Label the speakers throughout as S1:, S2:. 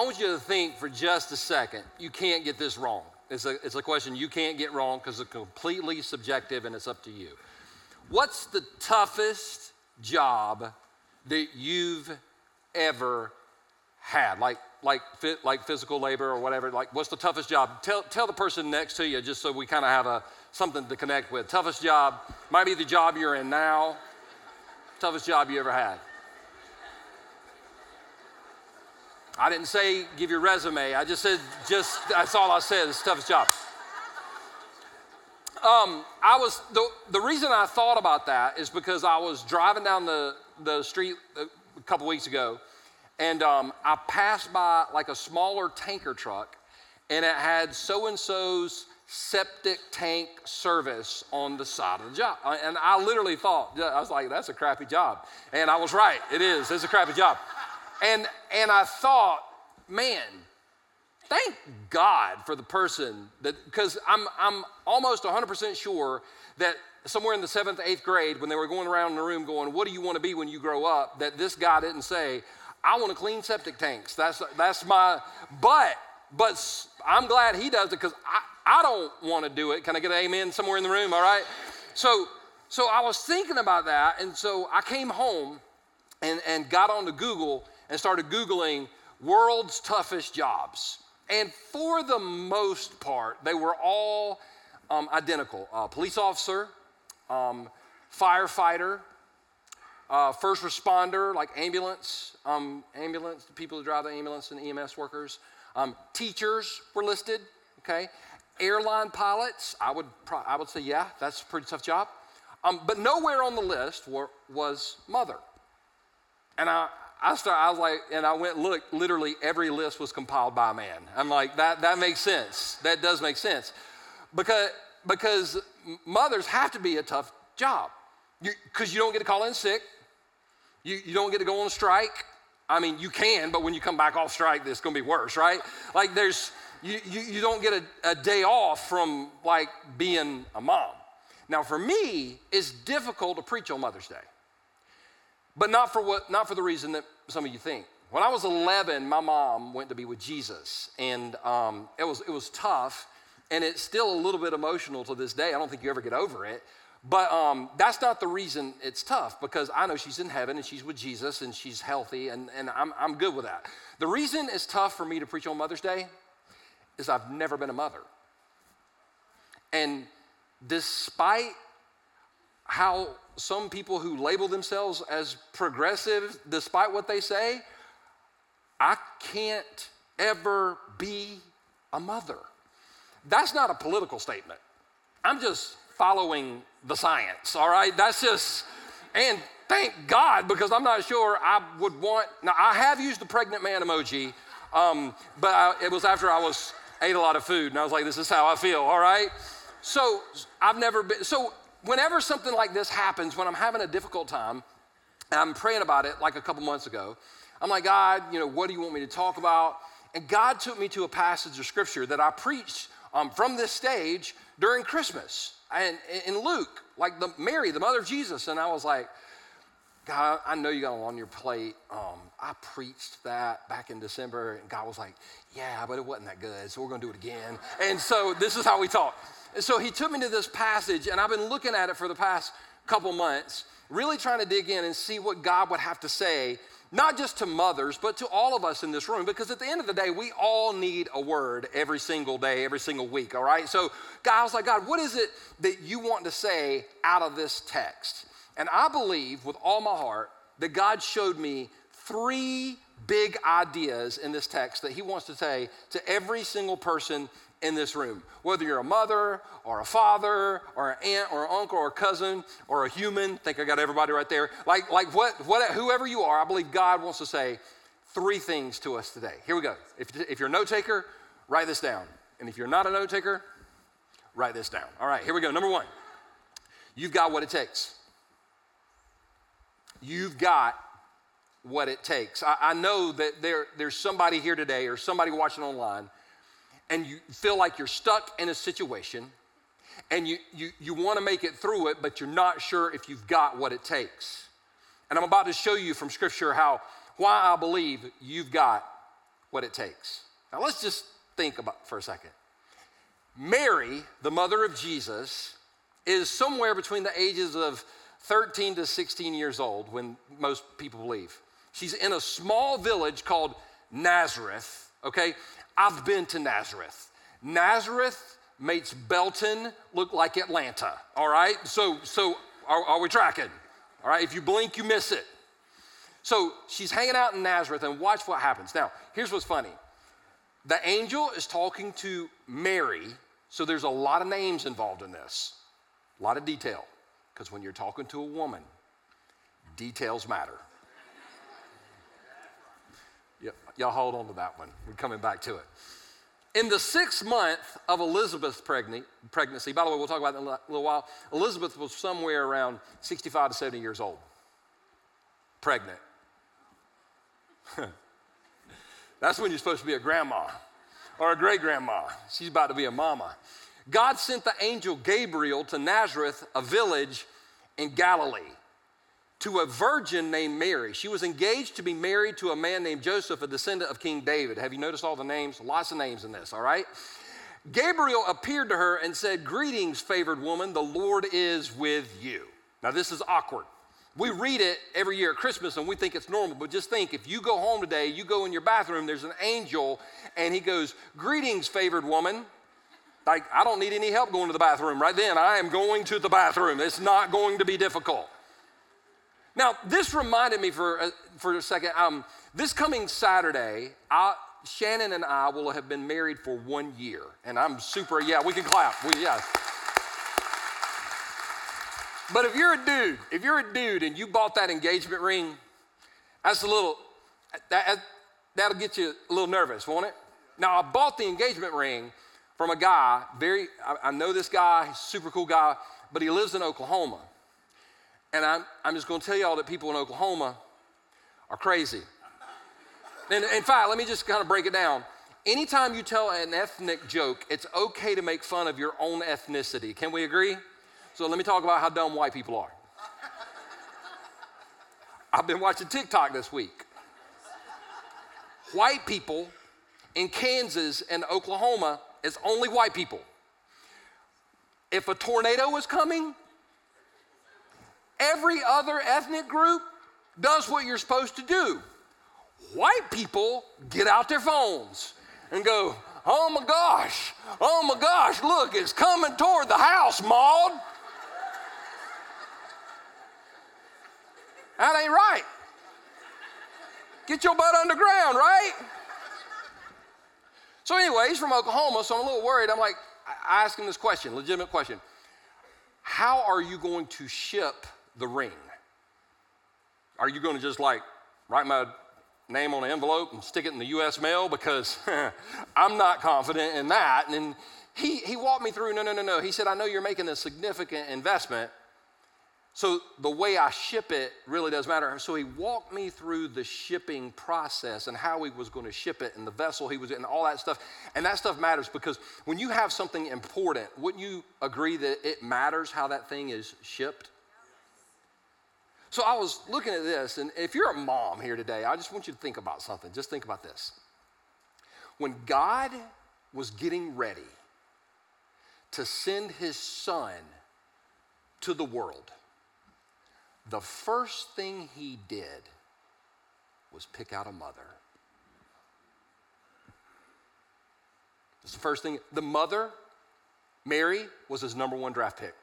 S1: I want you to think for just a second. You can't get this wrong. It's a, it's a question you can't get wrong because it's completely subjective and it's up to you. What's the toughest job that you've ever had? Like, like, like physical labor or whatever? Like, what's the toughest job? Tell, tell the person next to you just so we kind of have a, something to connect with. Toughest job might be the job you're in now. Toughest job you ever had. I didn't say give your resume. I just said, just, that's all I said. It's the toughest job. Um, I was, the, the reason I thought about that is because I was driving down the, the street a couple weeks ago and um, I passed by like a smaller tanker truck and it had so and so's septic tank service on the side of the job. And I literally thought, I was like, that's a crappy job. And I was right, it is, it's a crappy job. And, and I thought, man, thank God for the person that, because I'm, I'm almost 100% sure that somewhere in the seventh, eighth grade, when they were going around in the room going, What do you want to be when you grow up? that this guy didn't say, I want to clean septic tanks. That's, that's my, but, but I'm glad he does it because I, I don't want to do it. Can I get an amen somewhere in the room? All right. So, so I was thinking about that. And so I came home and, and got onto Google and started Googling world's toughest jobs. And for the most part, they were all um, identical uh, police officer, um, firefighter, uh, first responder, like ambulance, um, ambulance, people who drive the ambulance and EMS workers. Um, teachers were listed, okay? Airline pilots, I would, pro- I would say, yeah, that's a pretty tough job. Um, but nowhere on the list were, was mother. And I, I started, I was like, and I went, look, literally every list was compiled by a man. I'm like, that, that makes sense. That does make sense. Because, because mothers have to be a tough job. Because you, you, don't get to call in sick. You, you don't get to go on strike. I mean, you can, but when you come back off strike, it's going to be worse, right? Like there's, you, you, you don't get a, a day off from like being a mom. Now, for me, it's difficult to preach on Mother's Day. But not for, what, not for the reason that some of you think. When I was 11, my mom went to be with Jesus, and um, it, was, it was tough, and it's still a little bit emotional to this day. I don't think you ever get over it. But um, that's not the reason it's tough because I know she's in heaven and she's with Jesus and she's healthy and, and I'm, I'm good with that. The reason it's tough for me to preach on Mother's Day is I've never been a mother. And despite how some people who label themselves as progressive, despite what they say, I can't ever be a mother. That's not a political statement. I'm just following the science, all right? That's just, and thank God because I'm not sure I would want, now I have used the pregnant man emoji, um, but I, it was after I was, ate a lot of food and I was like, this is how I feel, all right? So I've never been, so whenever something like this happens, when I'm having a difficult time, and I'm praying about it like a couple months ago, I'm like, God, you know, what do you want me to talk about? And God took me to a passage of scripture that I preached um, from this stage during Christmas and in Luke, like the Mary, the mother of Jesus. And I was like, God, I know you got on your plate. Um, I preached that back in December, and God was like, Yeah, but it wasn't that good, so we're going to do it again. And so this is how we talk. And so he took me to this passage, and I've been looking at it for the past couple months, really trying to dig in and see what God would have to say, not just to mothers, but to all of us in this room, because at the end of the day, we all need a word every single day, every single week, all right? So God I was like, God, what is it that you want to say out of this text? And I believe with all my heart that God showed me three big ideas in this text that he wants to say to every single person in this room. Whether you're a mother or a father or an aunt or an uncle or a cousin or a human, I think I got everybody right there. Like, like what, what, whoever you are, I believe God wants to say three things to us today. Here we go. If, if you're a note taker, write this down. And if you're not a note taker, write this down. All right, here we go. Number one, you've got what it takes. You've got what it takes. I, I know that there, there's somebody here today or somebody watching online and you feel like you're stuck in a situation and you, you, you want to make it through it, but you're not sure if you've got what it takes. And I'm about to show you from Scripture how why I believe you've got what it takes. Now let's just think about for a second. Mary, the mother of Jesus, is somewhere between the ages of 13 to 16 years old when most people believe. She's in a small village called Nazareth, okay? I've been to Nazareth. Nazareth makes Belton look like Atlanta, all right? So, so are, are we tracking? All right, if you blink, you miss it. So she's hanging out in Nazareth, and watch what happens. Now, here's what's funny the angel is talking to Mary, so there's a lot of names involved in this, a lot of detail, because when you're talking to a woman, details matter. y'all hold on to that one. We're coming back to it. In the sixth month of Elizabeth's pregnancy, by the way, we'll talk about that in a little while, Elizabeth was somewhere around 65 to 70 years old, pregnant. That's when you're supposed to be a grandma or a great grandma. She's about to be a mama. God sent the angel Gabriel to Nazareth, a village in Galilee, to a virgin named Mary. She was engaged to be married to a man named Joseph, a descendant of King David. Have you noticed all the names? Lots of names in this, all right? Gabriel appeared to her and said, Greetings, favored woman, the Lord is with you. Now, this is awkward. We read it every year at Christmas and we think it's normal, but just think if you go home today, you go in your bathroom, there's an angel, and he goes, Greetings, favored woman. Like, I don't need any help going to the bathroom right then. I am going to the bathroom. It's not going to be difficult. Now, this reminded me for, for a second. Um, this coming Saturday, I, Shannon and I will have been married for one year. And I'm super, yeah, we can clap. We, yeah. But if you're a dude, if you're a dude and you bought that engagement ring, that's a little, that, that'll get you a little nervous, won't it? Now, I bought the engagement ring from a guy, very, I, I know this guy, super cool guy, but he lives in Oklahoma. And I'm, I'm just gonna tell y'all that people in Oklahoma are crazy. And in fact, let me just kind of break it down. Anytime you tell an ethnic joke, it's okay to make fun of your own ethnicity. Can we agree? So let me talk about how dumb white people are. I've been watching TikTok this week. White people in Kansas and Oklahoma is only white people. If a tornado is coming, every other ethnic group does what you're supposed to do. White people get out their phones and go, Oh my gosh, oh my gosh, look, it's coming toward the house, Maud. That ain't right. Get your butt underground, right? So, anyway, he's from Oklahoma, so I'm a little worried. I'm like, I ask him this question, legitimate question. How are you going to ship the ring? Are you going to just like write my name on an envelope and stick it in the US mail? Because I'm not confident in that. And he, he walked me through no, no, no, no. He said, I know you're making a significant investment, so the way I ship it really does matter. So he walked me through the shipping process and how he was going to ship it and the vessel he was in, all that stuff. And that stuff matters because when you have something important, wouldn't you agree that it matters how that thing is shipped? So I was looking at this, and if you're a mom here today, I just want you to think about something. Just think about this. When God was getting ready to send his son to the world, the first thing he did was pick out a mother. That's the first thing. The mother, Mary, was his number one draft pick.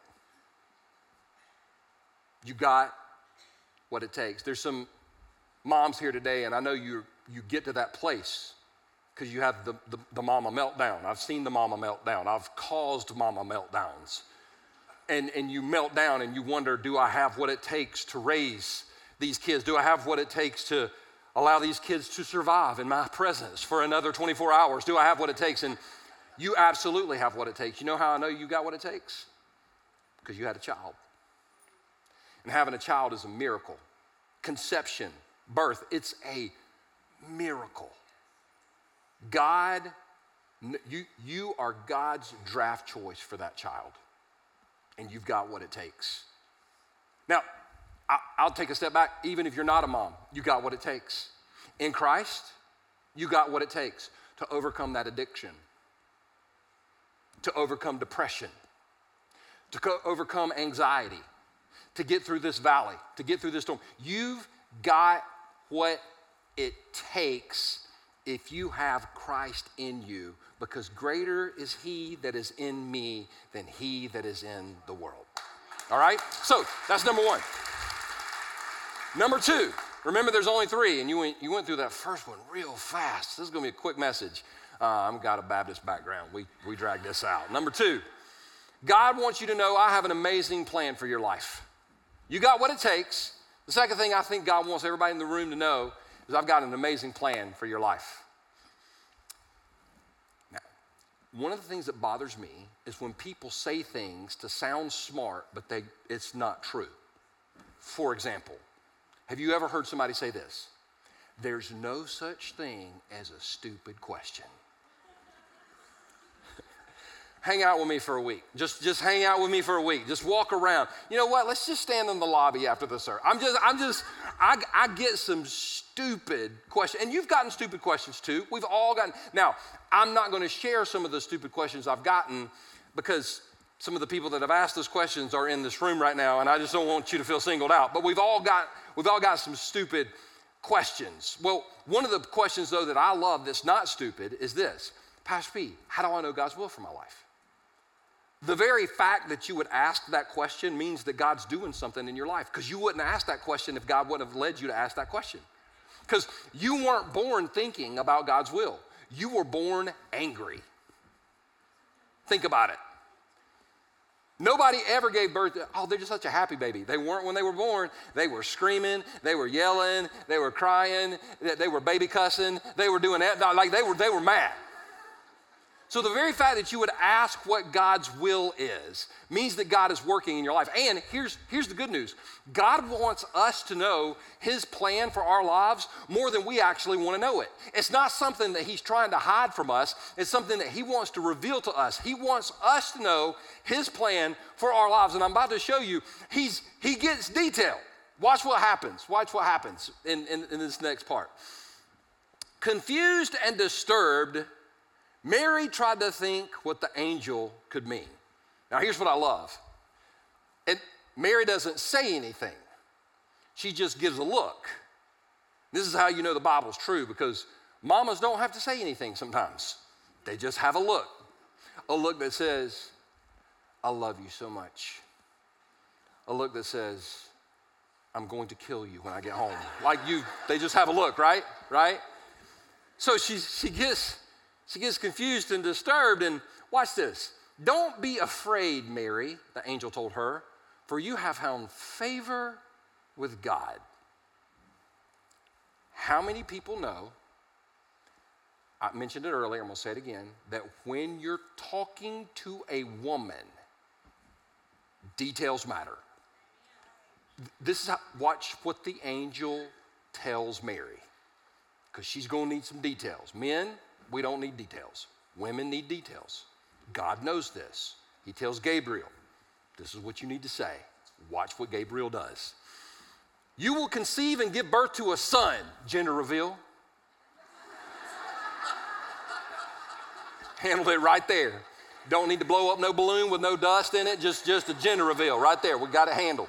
S1: You got what it takes. There's some moms here today, and I know you you get to that place because you have the, the, the mama meltdown. I've seen the mama meltdown. I've caused mama meltdowns and, and you melt down and you wonder, do I have what it takes to raise these kids? Do I have what it takes to allow these kids to survive in my presence for another 24 hours? Do I have what it takes? And you absolutely have what it takes. You know how I know you got what it takes? Because you had a child. And having a child is a miracle. Conception, birth, it's a miracle. God, you, you are God's draft choice for that child and you've got what it takes. Now, I'll take a step back. Even if you're not a mom, you got what it takes. In Christ, You got what it takes to overcome that addiction, to overcome depression, to co- overcome anxiety, to get through this valley, to get through this storm. You've got what it takes if you have Christ in you, because greater is He that is in me than He that is in the world. All right? So that's number one. Number two, remember there's only three, and you went, you went through that first one real fast. This is gonna be a quick message. Uh, I've got a Baptist background. We, we drag this out. Number two, God wants you to know I have an amazing plan for your life. You got what it takes. The second thing I think God wants everybody in the room to know is I've got an amazing plan for your life. Now, one of the things that bothers me is when people say things to sound smart, but they, it's not true. For example, have you ever heard somebody say this? There's no such thing as a stupid question hang out with me for a week. Just, just hang out with me for a week. Just walk around. You know what? Let's just stand in the lobby after the service. I'm just, I'm just, I, I get some stupid questions. And you've gotten stupid questions too. We've all gotten. Now, I'm not going to share some of the stupid questions I've gotten because some of the people that have asked those questions are in this room right now, and I just don't want you to feel singled out. But we've all got, we've all got some stupid questions. Well, one of the questions though that I love that's not stupid is this. Pastor P, how do I know God's will for my life? The very fact that you would ask that question means that God's doing something in your life because you wouldn't ask that question if God wouldn't have led you to ask that question. Because you weren't born thinking about God's will, you were born angry. Think about it. Nobody ever gave birth to, oh, they're just such a happy baby. They weren't when they were born. They were screaming, they were yelling, they were crying, they were baby cussing, they were doing that, like they were, they were mad. So, the very fact that you would ask what God's will is means that God is working in your life. And here's, here's the good news God wants us to know His plan for our lives more than we actually want to know it. It's not something that He's trying to hide from us, it's something that He wants to reveal to us. He wants us to know His plan for our lives. And I'm about to show you, he's, He gets detailed. Watch what happens. Watch what happens in, in, in this next part. Confused and disturbed Mary tried to think what the angel could mean. Now, here's what I love. And Mary doesn't say anything, she just gives a look. This is how you know the Bible's true because mamas don't have to say anything sometimes. They just have a look. A look that says, I love you so much. A look that says, I'm going to kill you when I get home. like you, they just have a look, right? Right? So she, she gets she gets confused and disturbed. And watch this. Don't be afraid, Mary, the angel told her, for you have found favor with God. How many people know? I mentioned it earlier, I'm gonna say it again, that when you're talking to a woman, details matter. This is how, watch what the angel tells Mary, because she's gonna need some details. Men, we don't need details. Women need details. God knows this. He tells Gabriel, This is what you need to say. Watch what Gabriel does. You will conceive and give birth to a son, gender reveal. Handled it right there. Don't need to blow up no balloon with no dust in it, just, just a gender reveal right there. We got it handled.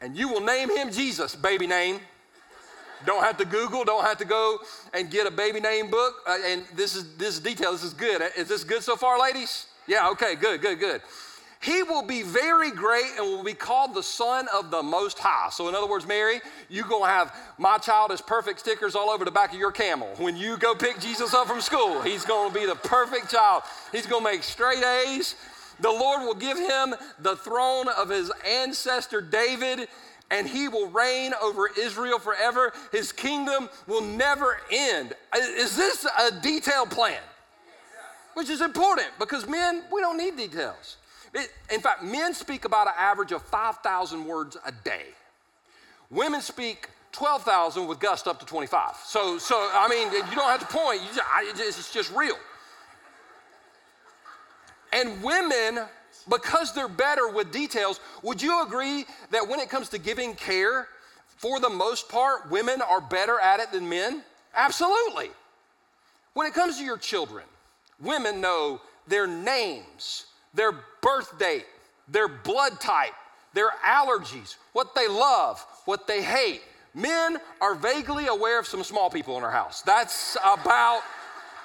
S1: And you will name him Jesus, baby name. Don't have to Google, don't have to go and get a baby name book. Uh, and this is this is detail. This is good. Is this good so far, ladies? Yeah, okay, good, good, good. He will be very great and will be called the Son of the Most High. So, in other words, Mary, you're going to have my child is perfect stickers all over the back of your camel. When you go pick Jesus up from school, he's going to be the perfect child. He's going to make straight A's. The Lord will give him the throne of his ancestor David and he will reign over Israel forever. His kingdom will never end. Is this a detailed plan? Which is important because men, we don't need details. It, in fact, men speak about an average of 5,000 words a day. Women speak 12,000 with gust up to 25. So, so I mean, you don't have to point, just, it's just real. And women because they're better with details, would you agree that when it comes to giving care, for the most part, women are better at it than men? Absolutely. When it comes to your children, women know their names, their birth date, their blood type, their allergies, what they love, what they hate. Men are vaguely aware of some small people in our house. That's about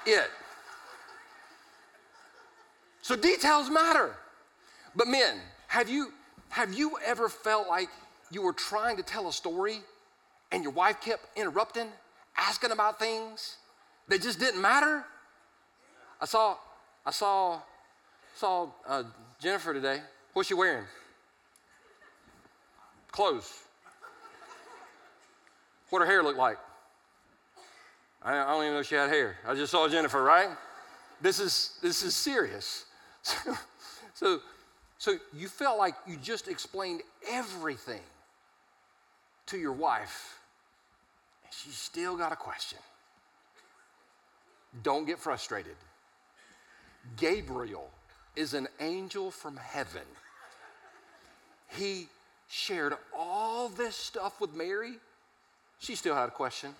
S1: it. So details matter. But men, have you have you ever felt like you were trying to tell a story and your wife kept interrupting, asking about things that just didn't matter? I saw I saw saw uh, Jennifer today. What's she wearing? Clothes. What her hair look like? I, I don't even know she had hair. I just saw Jennifer, right? This is this is serious. so, so you felt like you just explained everything to your wife, and she still got a question. Don't get frustrated. Gabriel is an angel from heaven. He shared all this stuff with Mary. She still had a question.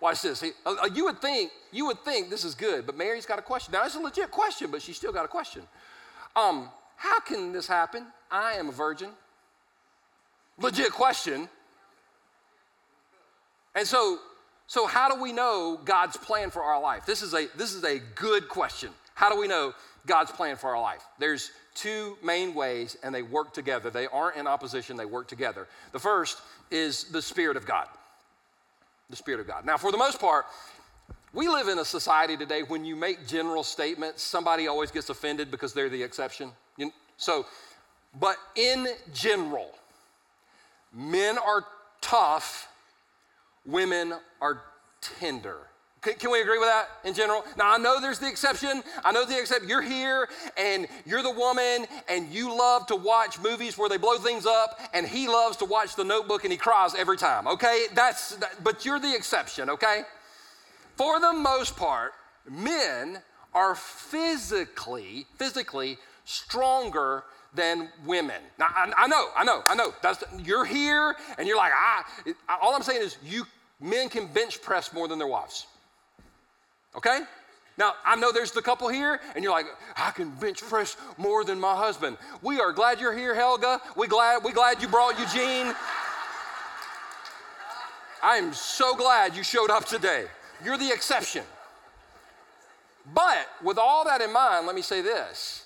S1: Watch this. He, uh, uh, you would think you would think this is good, but Mary's got a question. Now it's a legit question, but she still got a question. Um, how can this happen? I am a virgin. Legit question. And so, so how do we know God's plan for our life? This is a this is a good question. How do we know God's plan for our life? There's two main ways, and they work together. They aren't in opposition, they work together. The first is the Spirit of God the Spirit of God. Now, for the most part, we live in a society today when you make general statements, somebody always gets offended because they're the exception. So, but in general, men are tough, women are tender. Can, can, we agree with that in general? Now, I know there's the exception. I know the exception. You're here and you're the woman and you love to watch movies where they blow things up, and he loves to watch the notebook and he cries every time, okay? That's, that, but you're the exception, okay? For the most part, men are physically, physically stronger than women. Now, I, I know, I know, I know. That's, you're here and you're like, ah, all I'm saying is you, men can bench press more than their wives. Okay? Now, I know there's the couple here, and you're like, I can bench press more than my husband. We are glad you're here, Helga. We glad, we glad you brought Eugene. I am so glad you showed up today. You're the exception. But with all that in mind, let me say this.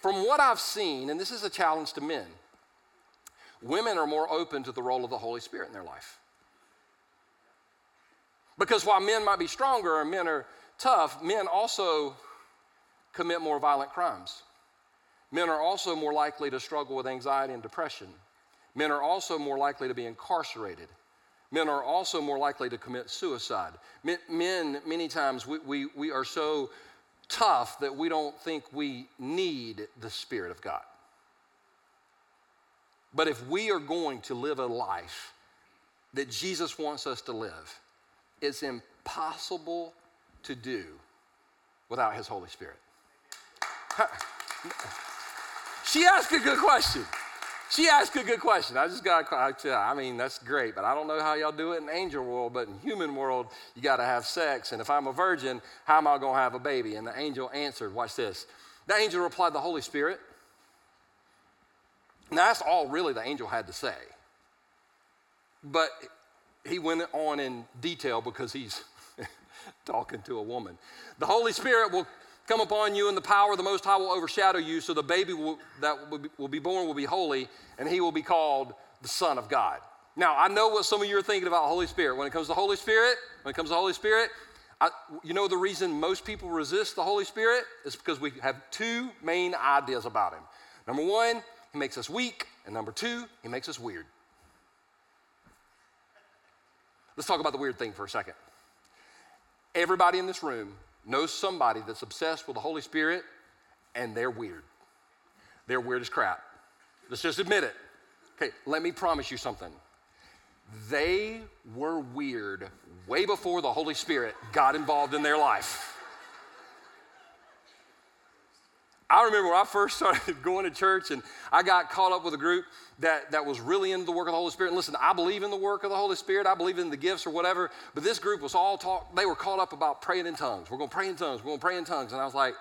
S1: From what I've seen, and this is a challenge to men, women are more open to the role of the Holy Spirit in their life. Because while men might be stronger and men are tough, men also commit more violent crimes. Men are also more likely to struggle with anxiety and depression. Men are also more likely to be incarcerated. Men are also more likely to commit suicide. Men, men many times, we, we, we are so tough that we don't think we need the Spirit of God. But if we are going to live a life that Jesus wants us to live, it's impossible to do without His Holy Spirit. She asked a good question. She asked a good question. I just got to, I mean, that's great, but I don't know how y'all do it in angel world, but in human world, you got to have sex. And if I'm a virgin, how am I going to have a baby? And the angel answered, watch this. The angel replied, the Holy Spirit. Now, that's all really the angel had to say. But he went on in detail because he's talking to a woman. The Holy Spirit will come upon you, and the power of the Most High will overshadow you, so the baby will, that will be, born will be holy, and he will be called the Son of God. Now, I know what some of you are thinking about the Holy Spirit. When it comes to the Holy Spirit, when it comes to the Holy Spirit, I, you know the reason most people resist the Holy Spirit is because we have two main ideas about him. Number one, he makes us weak, and number two, he makes us weird. Let's talk about the weird thing for a second. Everybody in this room knows somebody that's obsessed with the Holy Spirit and they're weird. They're weird as crap. Let's just admit it. Okay, let me promise you something. They were weird way before the Holy Spirit got involved in their life. I remember when I first started going to church and I got caught up with a group that, that was really into the work of the Holy Spirit. And listen, I believe in the work of the Holy Spirit. I believe in the gifts or whatever. But this group was all talk, they were caught up about praying in tongues. We're going to pray in tongues. We're going to pray in tongues. And I was like,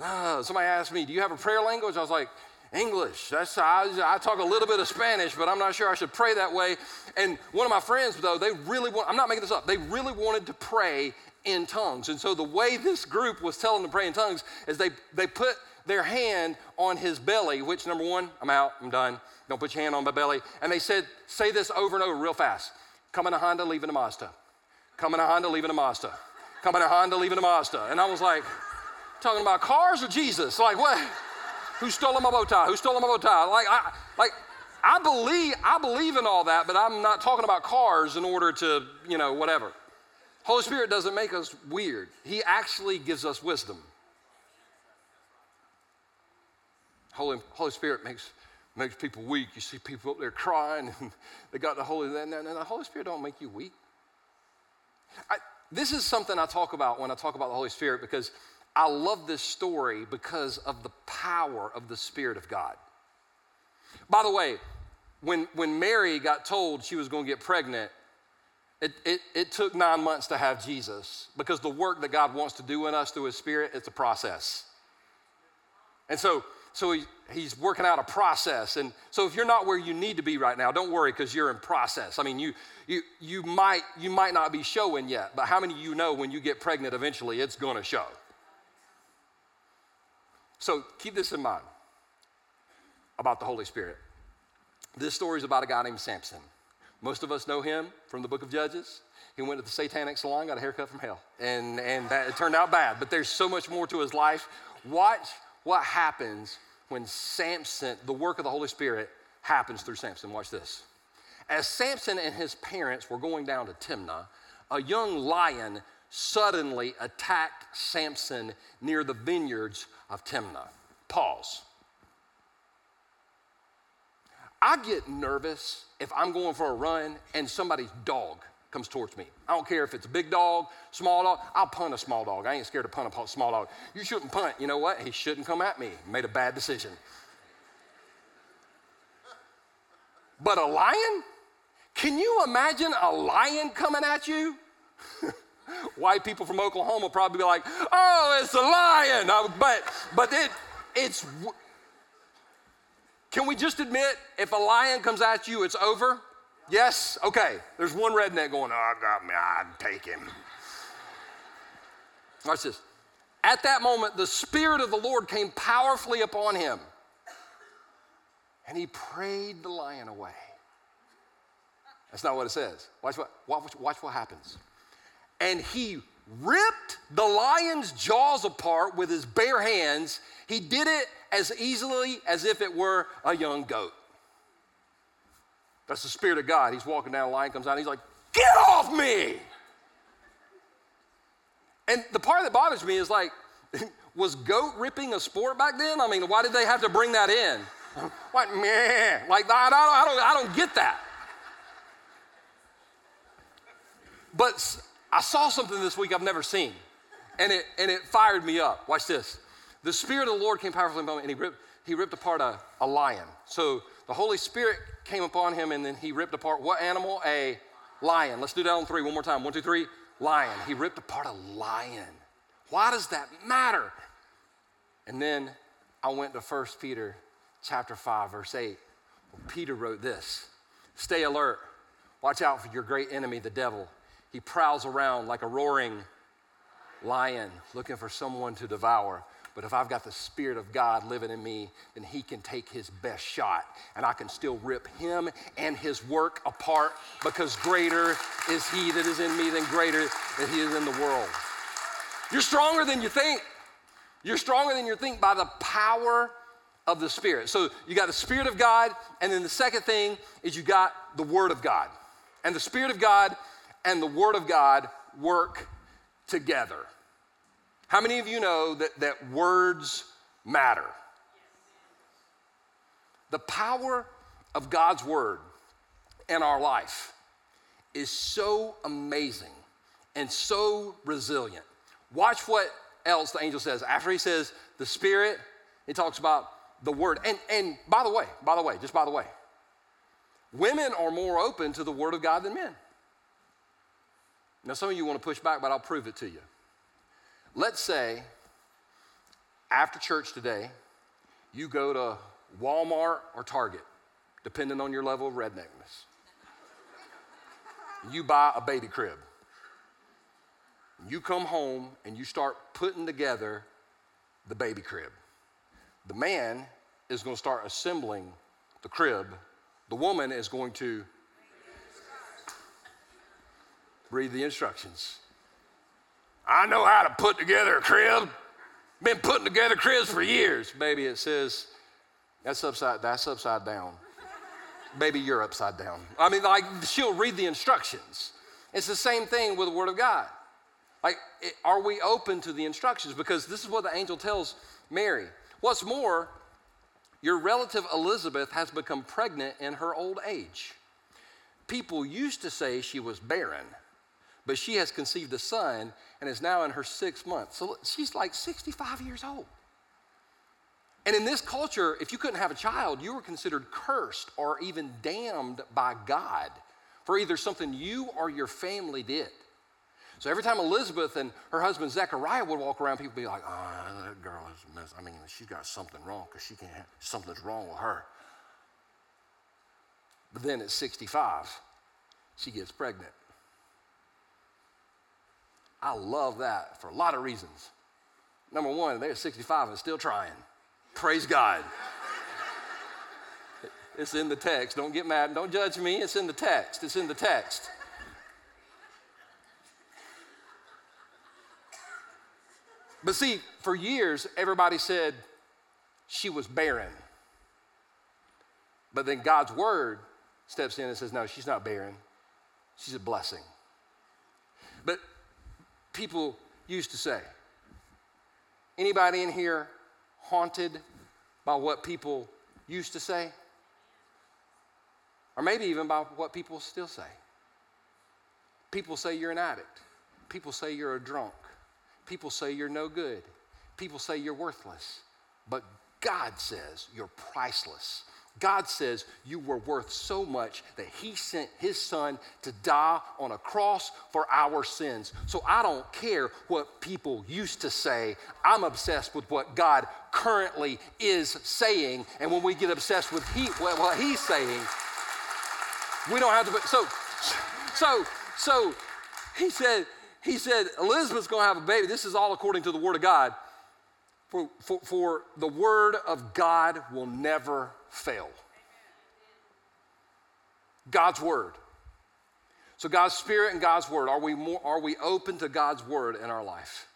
S1: ah. somebody asked me, do you have a prayer language? I was like, English. That's I, I, talk a little bit of Spanish, but I'm not sure I should pray that way. And one of my friends, though, they really want, I'm not making this up, they really wanted to pray in tongues. And so the way this group was telling them to pray in tongues is they, they put their hand on his belly, which number one, I'm out, I'm done. Don't put your hand on my belly. And they said, say this over and over real fast. Coming a Honda, leaving a Mazda. Coming a Honda, leaving a Mazda. Coming a Honda, leaving a Mazda. And I was like, talking about cars or Jesus? Like what? Who stole my bow tie? Who stole my bow tie? Like I like I believe I believe in all that, but I'm not talking about cars in order to, you know, whatever. Holy Spirit doesn't make us weird. He actually gives us wisdom. Holy, Holy Spirit makes, makes people weak. You see people up there crying and they got the Holy, and the Holy Spirit don't make you weak. I, this is something I talk about when I talk about the Holy Spirit because I love this story because of the power of the Spirit of God. By the way, when, when Mary got told she was going to get pregnant, it, it, it, took nine months to have Jesus because the work that God wants to do in us through His Spirit, it's a process. And so, so he, He's working out a process. And so if you're not where you need to be right now, don't worry because you're in process. I mean, you, you, you, might, you might not be showing yet, but how many of you know when you get pregnant eventually, it's going to show? So keep this in mind about the Holy Spirit. This story is about a guy named Samson. Most of us know him from the book of Judges. He went to the satanic salon, got a haircut from hell, and, and that, it turned out bad. But there's so much more to his life. Watch what happens when Samson, the work of the Holy Spirit, happens through Samson. Watch this. As Samson and his parents were going down to Timnah, a young lion suddenly attacked Samson near the vineyards of Timnah. Pause. I get nervous if I'm going for a run and somebody's dog comes towards me. I don't care if it's a big dog, small dog. I'll punt a small dog. I ain't scared to punt a small dog. You shouldn't punt. You know what? He shouldn't come at me. Made a bad decision. But a lion? Can you imagine a lion coming at you? White people from Oklahoma probably be like, "Oh, it's a lion," but but it it's. Can we just admit if a lion comes at you, it's over? Yes? Okay. There's one redneck going, Oh, got me. I'd take him. Watch this. At that moment, the Spirit of the Lord came powerfully upon him, and he prayed the lion away. That's not what it says. Watch what, watch, watch what happens. And he ripped the lion's jaws apart with his bare hands. He did it as easily as if it were a young goat. That's the Spirit of God. He's walking down, a lion comes out, he's like, Get off me! And the part that bothers me is like, was goat ripping a sport back then? I mean, why did they have to bring that in? Like, meh. Like, I don't, I, don't, I don't get that. But I saw something this week I've never seen, and it, and it fired me up. Watch this. The Spirit of the Lord came powerfully upon me, and he ripped, he ripped apart a, a lion. So the Holy Spirit came upon him, and then he ripped apart what animal? A lion. Let's do that on three. One more time. One, two, three. Lion. He ripped apart a lion. Why does that matter? And then I went to 1 Peter chapter 5, verse 8. Well, Peter wrote this Stay alert. Watch out for your great enemy, the devil. He prowls around like a roaring lion looking for someone to devour. But if I've got the Spirit of God living in me, then He can take His best shot and I can still rip Him and His work apart because greater is He that is in me than greater that He is in the world. You're stronger than you think. You're stronger than you think by the power of the Spirit. So you got the Spirit of God, and then the second thing is you got the Word of God. And the Spirit of God and the Word of God work together. How many of you know that, that words matter? The power of God's Word in our life is so amazing and so resilient. Watch what else the angel says. After he says, the Spirit, He talks about the word. And, and by the way, by the way, just by the way, women are more open to the word of God than men. Now, some of you want to push back, but I'll prove it to you. Let's say after church today, you go to Walmart or Target, depending on your level of redneckness. You buy a baby crib. You come home and you start putting together the baby crib. The man is going to start assembling the crib. The woman is going to read the instructions. I know how to put together a crib. Been putting together cribs for years. Baby, it says that's upside that's upside down. Baby, you're upside down. I mean, like she'll read the instructions. It's the same thing with the Word of God. Like, are we open to the instructions? Because this is what the angel tells Mary. What's more, your relative Elizabeth has become pregnant in her old age. People used to say she was barren, but she has conceived a son and is now in her sixth month. So she's like 65 years old. And in this culture, if you couldn't have a child, you were considered cursed or even damned by God for either something you or your family did. So every time Elizabeth and her husband Zechariah would walk around, people would be like, oh, that girl is a mess. I mean, she's got something wrong because she can't have, something's wrong with her. But then at 65, she gets pregnant. I love that for a lot of reasons. Number one, they're 65 and still trying. Praise God. It's in the text. Don't get mad. Don't judge me. It's in the text. It's in the text. But see, for years, everybody said she was barren. But then God's word steps in and says, no, she's not barren. She's a blessing. People used to say, anybody in here haunted by what people used to say? Or maybe even by what people still say. People say you're an addict. People say you're a drunk. People say you're no good. People say you're worthless. But God says you're priceless. God says you were worth so much that He sent His Son to die on a cross for our sins. So I don't care what people used to say. I'm obsessed with what God currently is saying. And when we get obsessed with he, what He's saying, we don't have to. So, so, so He said, He said, Elizabeth's going to have a baby. This is all according to the Word of God. For, for, for the Word of God will never fail. God's Word. So, God's Spirit and God's Word, are we, more, are we open to God's Word in our life?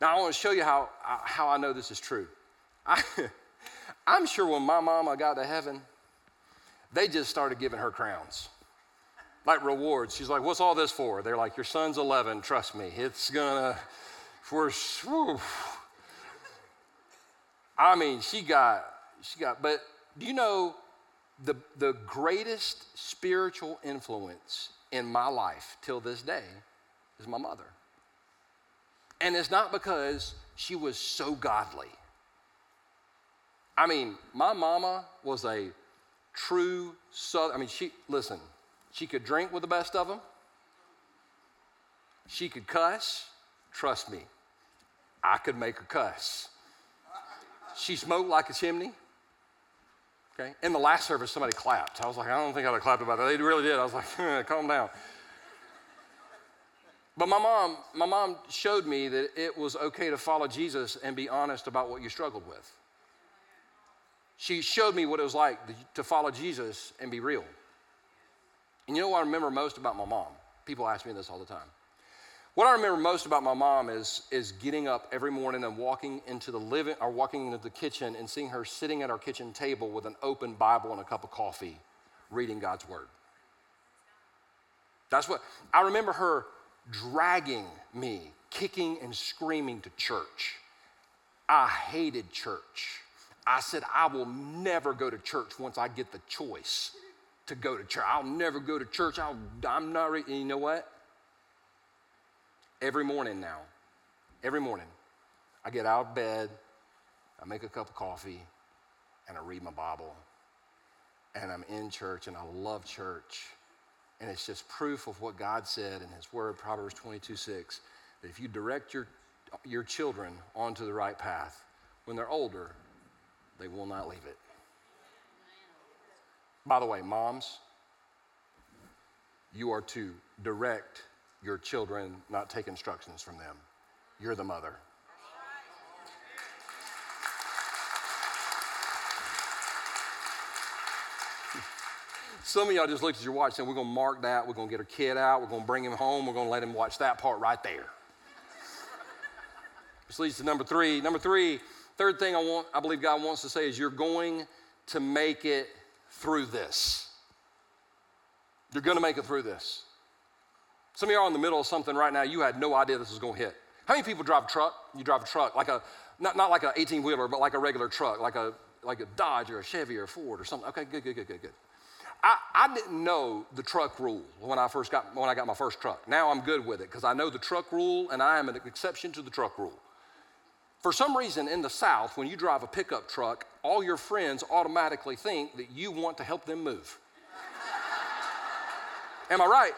S1: Now, I want to show you how, uh, how I know this is true. I, I'm sure when my mama got to heaven, they just started giving her crowns, like rewards. She's like, What's all this for? They're like, Your son's 11, trust me. It's gonna, for, whew. I mean, she got, she got, but do you know the, the greatest spiritual influence in my life till this day is my mother. And it's not because she was so godly. I mean, my mama was a true southern, I mean, she, listen, she could drink with the best of them. She could cuss. Trust me, I could make her cuss. She smoked like a chimney. Okay? In the last service, somebody clapped. I was like, I don't think I'd have clapped about that. They really did. I was like, calm down. But my mom, my mom showed me that it was okay to follow Jesus and be honest about what you struggled with. She showed me what it was like to follow Jesus and be real. And you know what I remember most about my mom? People ask me this all the time. What I remember most about my mom is, is getting up every morning and walking into the living or walking into the kitchen and seeing her sitting at our kitchen table with an open Bible and a cup of coffee, reading God's word. That's what I remember her dragging me, kicking and screaming to church. I hated church. I said, I will never go to church once I get the choice to go to church. I'll never go to church. i am not, re-. you know what? Every morning now, every morning, I get out of bed, I make a cup of coffee, and I read my Bible. And I'm in church, and I love church. And it's just proof of what God said in His Word, Proverbs 22 6, that if you direct your, your children onto the right path, when they're older, they will not leave it. By the way, moms, you are to direct your children, not take instructions from them. You're the mother. Some of y'all just looked at your watch and we're to mark that. We're to get our kid out. We're to bring him home. We're to let him watch that part right there. This leads to number three. Number three, third thing I want, I believe God wants to say is you're going to make it through this. You're to make it through this. Some of you are in the middle of something right now. You had no idea this was going to hit. How many people drive a truck? You drive a truck like a not, not like an 18 wheeler, but like a regular truck, like a like a Dodge or a Chevy or a Ford or something. Okay, good, good, good, good, good. I, I didn't know the truck rule when I first got when I got my first truck. Now I'm good with it because I know the truck rule and I am an exception to the truck rule. For some reason in the South, when you drive a pickup truck, all your friends automatically think that you want to help them move. Am I right?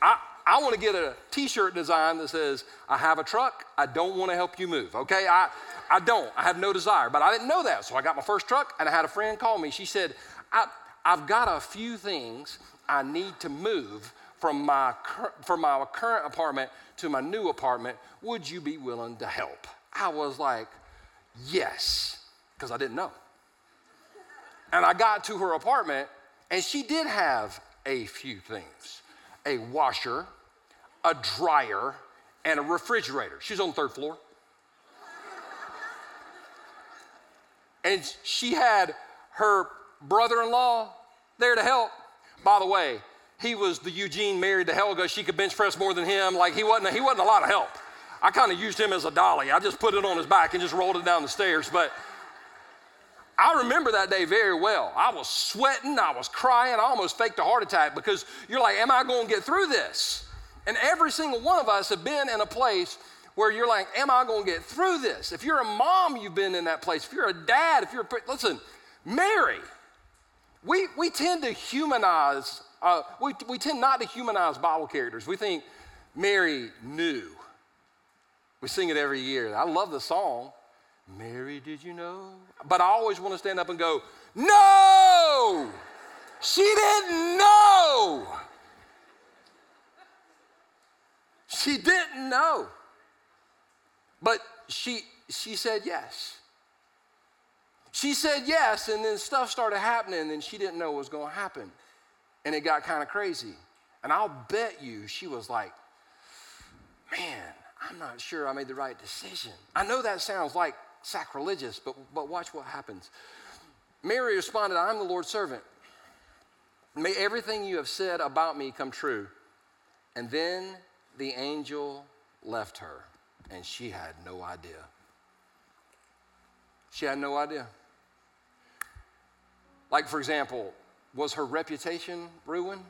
S1: I, I want to get a t-shirt design that says, I have a truck, I don't want to help you move. Okay? I I don't. I have no desire. But I didn't know that. So I got my first truck and I had a friend call me. She said, I, have got a few things I need to move from my, from my current apartment to my new apartment. Would you be willing to help? I was like, yes, because I didn't know. And I got to her apartment and she did have a few things a washer, a dryer, and a refrigerator. She's on the third floor. and she had her brother in law there to help. By the way, he was the Eugene married to Helga. She could bench press more than him. Like he wasn't, he wasn't a lot of help. I kind of used him as a dolly. I just put it on his back and just rolled it down the stairs. But I remember that day very well. I was sweating, I was crying, I almost faked a heart attack because you're like, Am I going to get through this? And every single one of us have been in a place where you're like, Am I going to get through this? If you're a mom, you've been in that place. If you're a dad, if you're a, listen, Mary, we, we tend to humanize, uh, we, we tend not to humanize Bible characters. We think Mary knew. We sing it every year. I love the song. Mary, did you know? But I always want to stand up and go, No! She didn't know! She didn't know. But she, she said yes. She said yes, and then stuff started happening, and she didn't know what was going to happen. And it got kind of crazy. And I'll bet you she was like, man, I'm not sure I made the right decision. I know that sounds like sacrilegious, but, but watch what happens. Mary responded, I'm the Lord's servant. May everything you have said about me come true. And then the angel left her and she had no idea. She had no idea. Like, for example, was her reputation ruined?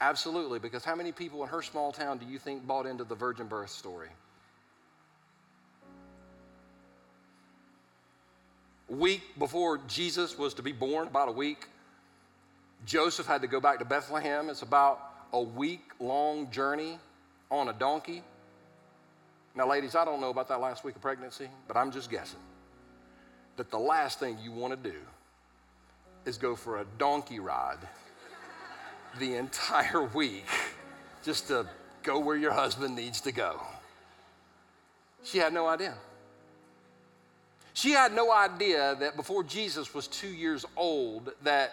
S1: Absolutely, because how many people in her small town do you think bought into the virgin birth story? Week before Jesus was to be born, about a week, Joseph had to go back to Bethlehem. It's about a week long journey on a donkey. Now, ladies, I don't know about that last week of pregnancy, but I'm just guessing that the last thing you want to do is go for a donkey ride the entire week just to go where your husband needs to go. She had no idea. She had no idea that before Jesus was two years old, that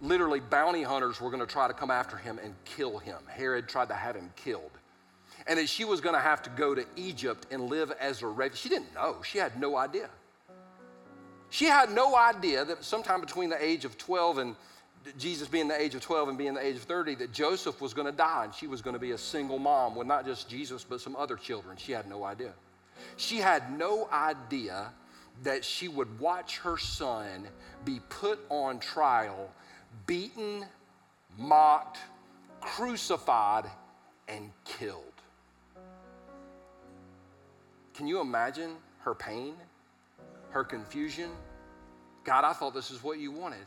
S1: literally bounty hunters were going to try to come after him and kill him. Herod tried to have him killed and that she was going to have to go to Egypt and live as a refugee. She didn't know. She had no idea. She had no idea that sometime between the age of 12 and Jesus being the age of 12 and being the age of 30, that Joseph was going to die and she was going to be a single mom with not just Jesus, but some other children. She had no idea. She had no idea that she would watch her son be put on trial, beaten, mocked, crucified, and killed. Can you imagine her pain, her confusion. God, I thought this is what you wanted.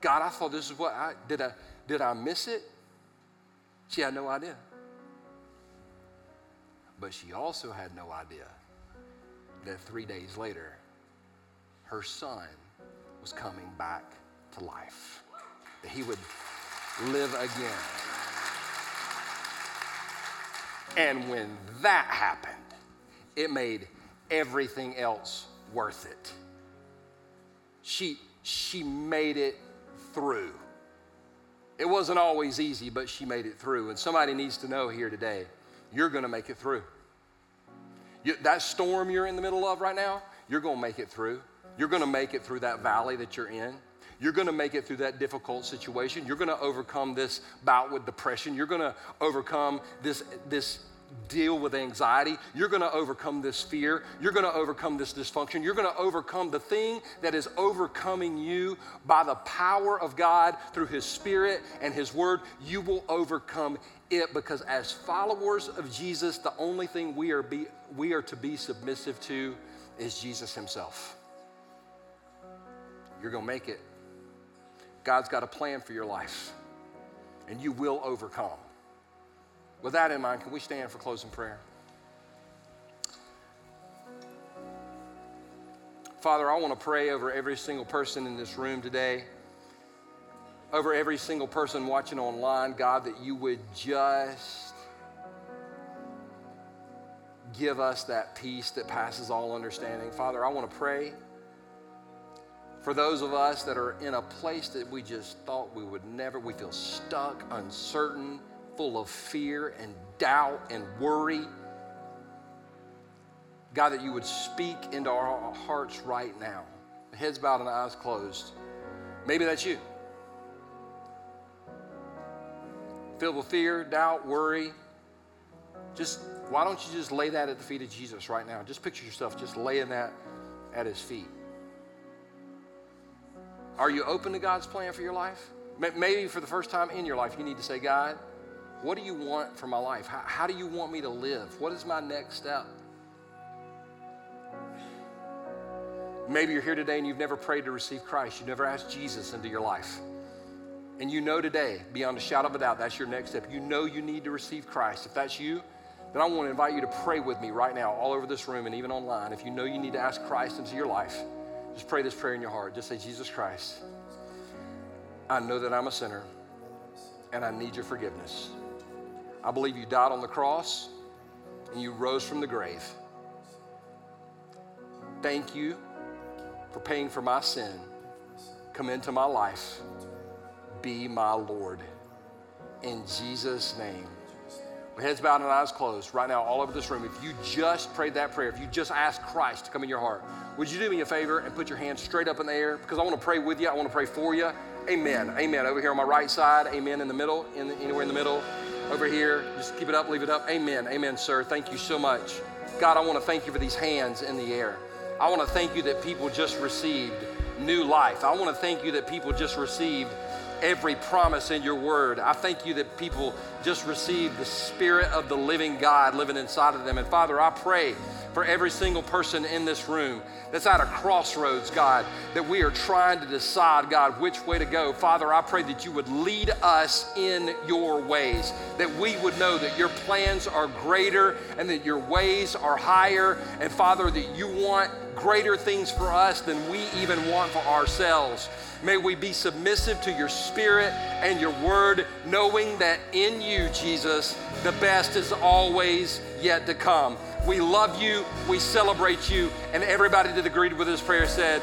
S1: God, I thought this is what I did. I did I miss it? She had no idea. But she also had no idea that three days later, her son was coming back to life, that he would live again. And when that happened, it made everything else worth it. She, she made it through. It wasn't always easy, but she made it through. And somebody needs to know here today you're going to make it through. You, that storm you're in the middle of right now, you're going to make it through. You're going to make it through that valley that you're in. You're going to make it through that difficult situation. You're going to overcome this bout with depression. You're going to overcome this, this deal with anxiety. You're going to overcome this fear. You're going to overcome this dysfunction. You're going to overcome the thing that is overcoming you by the power of God through His Spirit and His Word. You will overcome it because as followers of Jesus, the only thing we are, be, we are to be submissive to is Jesus Himself. You're going to make it. God's got a plan for your life, and you will overcome. With that in mind, can we stand for closing prayer? Father, I want to pray over every single person in this room today, over every single person watching online, God, that you would just give us that peace that passes all understanding. Father, I want to pray for those of us that are in a place that we just thought we would never, we feel stuck, uncertain, full of fear and doubt and worry. God, that you would speak into our hearts right now. Heads bowed and eyes closed. Maybe that's you. Filled with fear, doubt, worry. Just why don't you just lay that at the feet of Jesus right now? Just picture yourself just laying that at his feet. Are you open to God's plan for your life? Maybe for the first time in your life, you need to say, God, what do you want for my life? How, how do you want me to live? What is my next step? Maybe you're here today and you've never prayed to receive Christ. You've never asked Jesus into your life. And you know today, beyond a shadow of a doubt, that's your next step. You know you need to receive Christ. If that's you, then I want to invite you to pray with me right now, all over this room and even online. If you know you need to ask Christ into your life, just pray this prayer in your heart. Just say, Jesus Christ, I know that I'm a sinner and I need your forgiveness. I believe you died on the cross and you rose from the grave. Thank you for paying for my sin. Come into my life. Be my Lord. In Jesus' name. With heads bowed and eyes closed, right now, all over this room, if you just prayed that prayer, if you just asked Christ to come in your heart, would you do me a favor and put your hands straight up in the air? Because I want to pray with you. I want to pray for you. Amen. Amen. Over here on my right side. Amen. In the middle. In the, anywhere in the middle over here. Just keep it up, leave it up. Amen. Amen, sir. Thank you so much. God, I want to thank you for these hands in the air. I want to thank you that people just received new life. I want to thank you that people just received every promise in your word. I thank you that people just receive the Spirit of the living God living inside of them. And Father, I pray for every single person in this room that's at a crossroads, God, that we are trying to decide, God, which way to go. Father, I pray that you would lead us in your ways, that we would know that your plans are greater and that your ways are higher. And Father, that you want greater things for us than we even want for ourselves. May we be submissive to your spirit and your word, knowing that in you, Jesus, the best is always yet to come. We love you, we celebrate you, and everybody that agreed with this prayer said,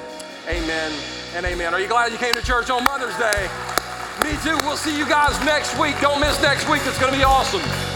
S1: Amen and amen. Are you glad you came to church on Mother's Day? Me too. We'll see you guys next week. Don't miss next week, it's going to be awesome.